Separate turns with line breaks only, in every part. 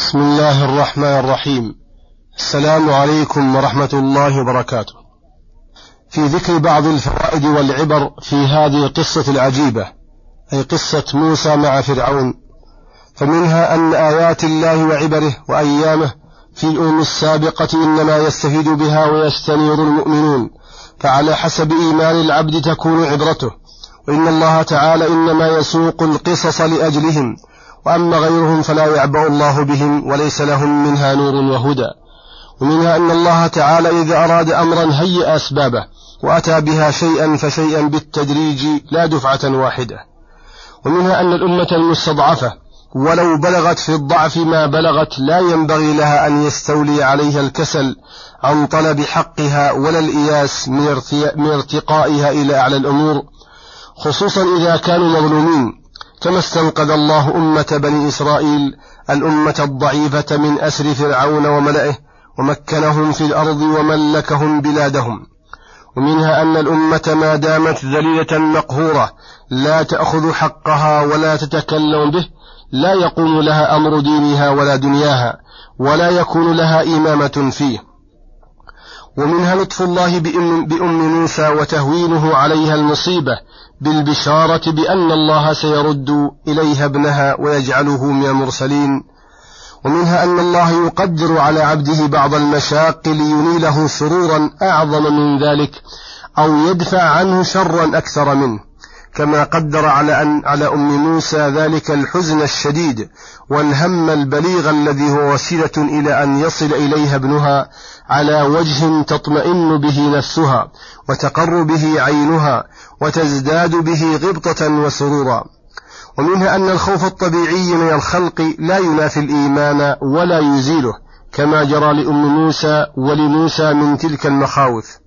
بسم الله الرحمن الرحيم. السلام عليكم ورحمة الله وبركاته. في ذكر بعض الفوائد والعبر في هذه القصة العجيبة أي قصة موسى مع فرعون فمنها أن آيات الله وعبره وأيامه في الأمم السابقة إنما يستفيد بها ويستنير المؤمنون فعلى حسب إيمان العبد تكون عبرته وإن الله تعالى إنما يسوق القصص لأجلهم وأما غيرهم فلا يعبأ الله بهم وليس لهم منها نور وهدى. ومنها أن الله تعالى إذا أراد أمرا هيئ أسبابه وأتى بها شيئا فشيئا بالتدريج لا دفعة واحدة. ومنها أن الأمة المستضعفة ولو بلغت في الضعف ما بلغت لا ينبغي لها أن يستولي عليها الكسل عن طلب حقها ولا الإياس من ارتقائها إلى أعلى الأمور خصوصا إذا كانوا مظلومين. كما استنقذ الله أمة بني إسرائيل الأمة الضعيفة من أسر فرعون وملئه ومكنهم في الأرض وملكهم بلادهم. ومنها أن الأمة ما دامت ذليلة مقهورة لا تأخذ حقها ولا تتكلم به لا يقوم لها أمر دينها ولا دنياها ولا يكون لها إمامة فيه. ومنها لطف الله بأم, موسى وتهوينه عليها المصيبة بالبشارة بأن الله سيرد إليها ابنها ويجعله من المرسلين ومنها أن الله يقدر على عبده بعض المشاق لينيله سرورا أعظم من ذلك أو يدفع عنه شرا أكثر منه. كما قدر على أن على أم موسى ذلك الحزن الشديد والهم البليغ الذي هو وسيلة إلى أن يصل إليها ابنها على وجه تطمئن به نفسها وتقر به عينها وتزداد به غبطة وسرورا. ومنها أن الخوف الطبيعي من الخلق لا ينافي الإيمان ولا يزيله كما جرى لأم موسى ولموسى من تلك المخاوف.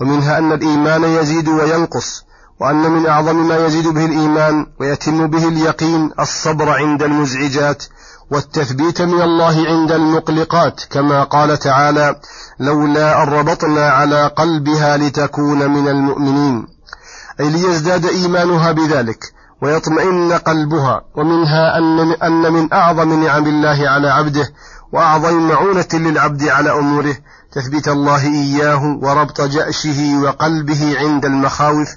ومنها أن الإيمان يزيد وينقص وأن من أعظم ما يزيد به الإيمان ويتم به اليقين الصبر عند المزعجات والتثبيت من الله عند المقلقات كما قال تعالى لولا أن ربطنا على قلبها لتكون من المؤمنين أي ليزداد إيمانها بذلك ويطمئن قلبها ومنها أن أن من أعظم نعم الله على عبده وأعظم معونة للعبد على أموره تثبيت الله إياه وربط جأشه وقلبه عند المخاوف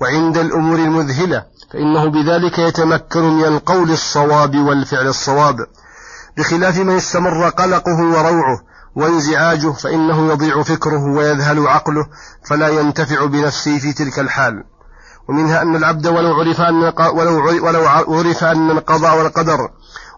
وعند الأمور المذهلة فإنه بذلك يتمكن من القول الصواب والفعل الصواب. بخلاف من استمر قلقه وروعه وانزعاجه فإنه يضيع فكره ويذهل عقله فلا ينتفع بنفسه في تلك الحال. ومنها أن العبد ولو عرف أن ولو ولو عرف أن القضاء والقدر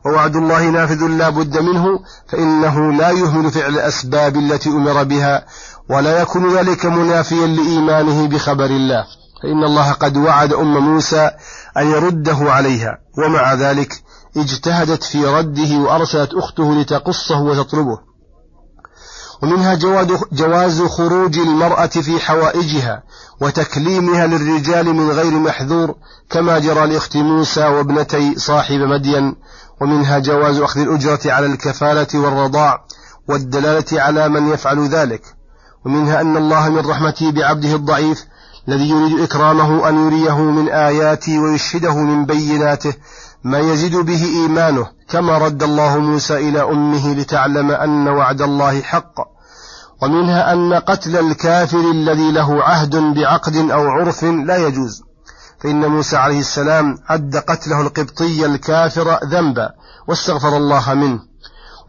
ووعد الله نافذ لا بد منه فإنه لا يهمل فعل الأسباب التي أمر بها ولا يكون ذلك منافيا لإيمانه بخبر الله. فإن الله قد وعد أم موسى أن يرده عليها ومع ذلك اجتهدت في رده وأرسلت أخته لتقصه وتطلبه. ومنها جواز خروج المرأة في حوائجها وتكليمها للرجال من غير محذور كما جرى لأخت موسى وابنتي صاحب مدين. ومنها جواز أخذ الأجرة على الكفالة والرضاع والدلالة على من يفعل ذلك. ومنها أن الله من رحمته بعبده الضعيف الذي يريد إكرامه أن يريه من آياته ويشهده من بيناته ما يزيد به إيمانه كما رد الله موسى إلى أمه لتعلم أن وعد الله حق. ومنها أن قتل الكافر الذي له عهد بعقد أو عرف لا يجوز. فإن موسى عليه السلام عد قتله القبطي الكافر ذنبا واستغفر الله منه.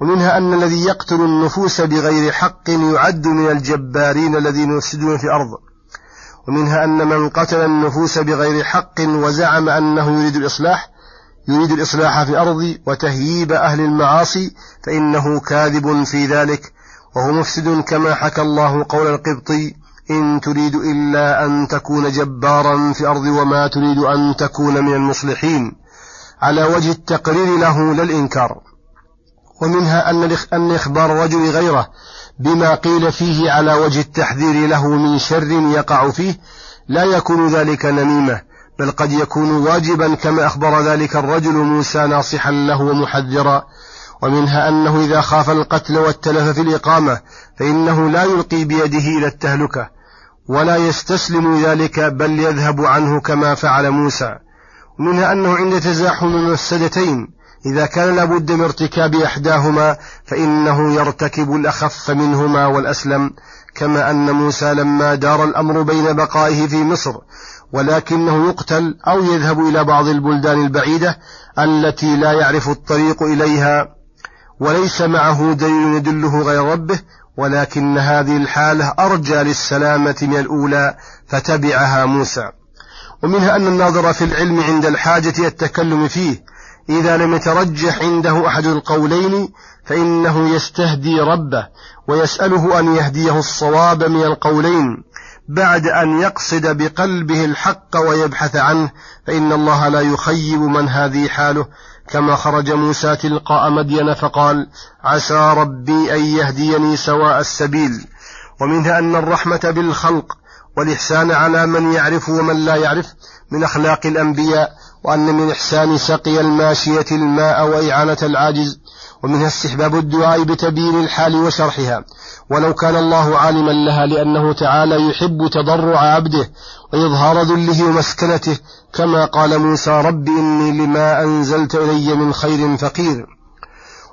ومنها أن الذي يقتل النفوس بغير حق يعد من الجبارين الذين يفسدون في الأرض. ومنها أن من قتل النفوس بغير حق وزعم أنه يريد الإصلاح يريد الإصلاح في الأرض وتهييب أهل المعاصي فإنه كاذب في ذلك وهو مفسد كما حكى الله قول القبطي إن تريد إلا أن تكون جبارا في الأرض وما تريد أن تكون من المصلحين. على وجه التقرير له لا الإنكار ومنها أن إخبار الرجل غيره بما قيل فيه على وجه التحذير له من شر يقع فيه لا يكون ذلك نميمة بل قد يكون واجبا كما أخبر ذلك الرجل موسى ناصحا له ومحذرا. ومنها أنه إذا خاف القتل والتلف في الإقامة فإنه لا يلقي بيده إلى التهلكة ولا يستسلم ذلك بل يذهب عنه كما فعل موسى. ومنها أنه عند تزاحم المفسدتين إذا كان لابد من ارتكاب إحداهما فإنه يرتكب الأخف منهما والأسلم كما أن موسى لما دار الأمر بين بقائه في مصر ولكنه يقتل أو يذهب إلى بعض البلدان البعيدة التي لا يعرف الطريق إليها. وليس معه دليل يدله غير ربه ولكن هذه الحالة أرجى للسلامة من الأولى فتبعها موسى. ومنها أن الناظر في العلم عند الحاجة التكلم فيه إذا لم يترجح عنده أحد القولين فإنه يستهدي ربه ويسأله أن يهديه الصواب من القولين بعد أن يقصد بقلبه الحق ويبحث عنه فإن الله لا يخيب من هذه حاله. كما خرج موسى تلقاء مدين فقال عسى ربي أن يهديني سواء السبيل. ومنها أن الرحمة بالخلق والإحسان على من يعرف ومن لا يعرف من أخلاق الأنبياء وأن من إحسان سقي الماشية الماء وإعانة العاجز ومنها استحباب الدعاء بتبيين الحال وشرحها. ولو كان الله عالما لها لأنه تعالى يحب تضرع عبده وإظهار ذله ومسكنته كما قال موسى رب إني لما أنزلت إلي من خير فقير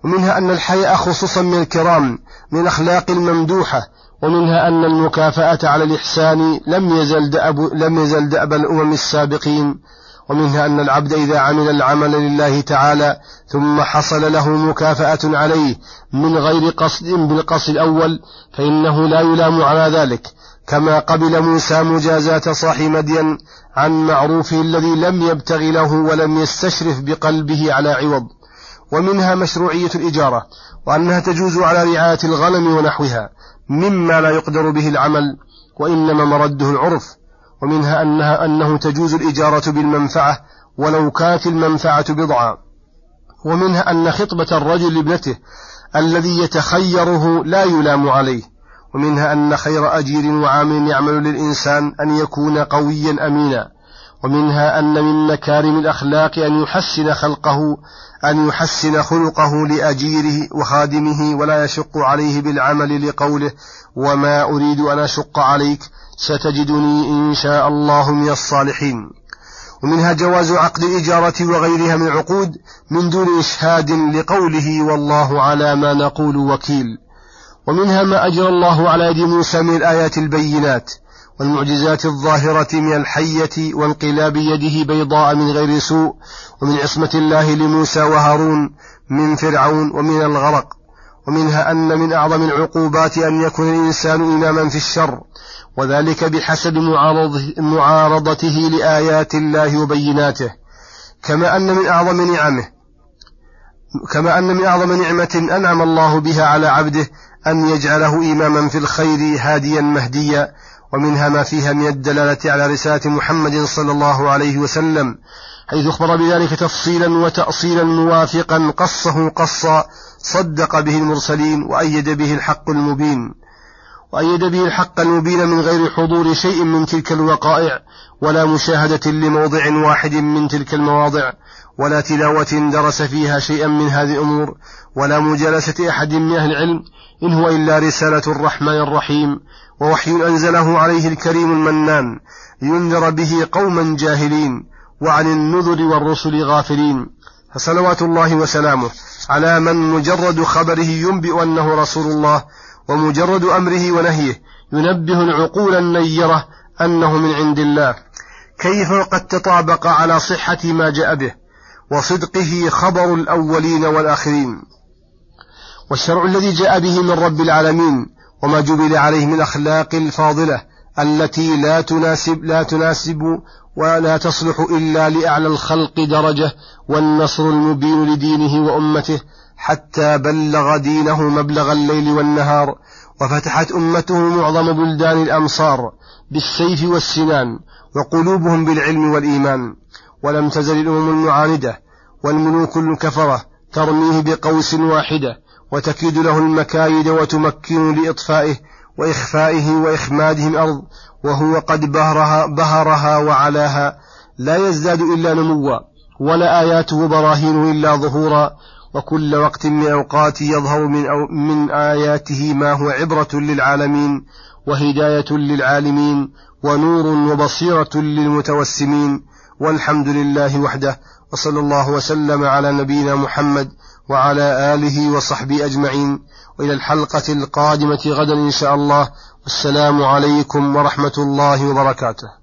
ومنها أن الحياء خصوصا من الكرام من الأخلاق الممدوحة. ومنها أن المكافأة على الإحسان لم يزل دأب, لم يزل دأب الأمم السابقين. ومنها أن العبد إذا عمل العمل لله تعالى ثم حصل له مكافأة عليه من غير قصد بالقصد الأول فإنه لا يلام على ذلك. كما قبل موسى مجازاة صاحب مدين عن معروفه الذي لم يبتغ له ولم يستشرف بقلبه على عوض. ومنها مشروعية الإجارة وأنها تجوز على رعاية الغنم ونحوها مما لا يقدر به العمل وإنما مرده العرف. ومنها أنها أنه تجوز الإجارة بالمنفعة ولو كانت المنفعة بضعا ومنها أن خطبة الرجل لابنته الذي يتخيره لا يلام عليه. ومنها أن خير أجير وعامل يعمل للإنسان أن يكون قويا أمينا. ومنها أن من مكارم الأخلاق أن يحسن خلقه أن يحسن خلقه لأجيره وخادمه ولا يشق عليه بالعمل لقوله وما أريد أن أشق عليك. ستجدني إن شاء الله من الصالحين. ومنها جواز عقد الإجارة وغيرها من العقود من دون إشهاد لقوله والله على ما نقول وكيل. ومنها ما أجرى الله على يد موسى من الآيات البينات والمعجزات الظاهرة من الحية وانقلاب يده بيضاء من غير سوء ومن عصمة الله لموسى وهارون من فرعون ومن الغرق. ومنها أن من أعظم العقوبات أن يكون الإنسان إماما في الشر وذلك بحسب معارضته لآيات الله وبيناته. كما أن من أعظم نعمه كما أن من أعظم نعمة أنعم الله بها على عبده أن يجعله إماما في الخير هاديا مهديا. ومنها ما فيها من الدلالة على رسالة محمد صلى الله عليه وسلم حيث أخبر بذلك تفصيلا وتأصيلا موافقا قصه قصا صدق به المرسلين وأيد به الحق المبين وأيد به الحق المبين من غير حضور شيء من تلك الوقائع ولا مشاهدة لموضع واحد من تلك المواضع ولا تلاوة درس فيها شيئا من هذه الأمور ولا مجالسة أحد من أهل العلم إن هو إلا رسالة الرحمن الرحيم ووحي أنزله عليه الكريم المنان لينذر به قوما جاهلين وعن النذر والرسل غافلين فصلوات الله وسلامه على من مجرد خبره ينبئ أنه رسول الله ومجرد أمره ونهيه ينبه العقول النيرة أنه من عند الله. كيف وقد تطابق على صحة ما جاء به وصدقه خبر الأولين والآخرين؟ والشرع الذي جاء به من رب العالمين وما جبل عليه من الأخلاق الفاضلة التي لا تناسب لا تناسب ولا تصلح إلا لأعلى الخلق درجة والنصر المبين لدينه وأمته حتى بلغ دينه مبلغ الليل والنهار وفتحت أمته معظم بلدان الأمصار بالسيف والسنان وقلوبهم بالعلم والإيمان ولم تزل الأمم المعاندة والملوك الكفرة ترميه بقوس واحدة وتكيد له المكايد وتمكن لإطفائه وإخفائه وإخماده الأرض وهو قد بهرها, بهرها وعلاها. لا يزداد إلا نموا ولا آياته براهين إلا ظهورا. وكل وقت من أوقات يظهر من, أو من آياته ما هو عبرة للعالمين وهداية للعالمين. ونور وبصيرة للمتوسمين والحمد لله وحده وصلى الله وسلم على نبينا محمد وعلى آله وصحبه أجمعين. وإلى الحلقة القادمة غدا إن شاء الله. والسلام عليكم ورحمة الله وبركاته.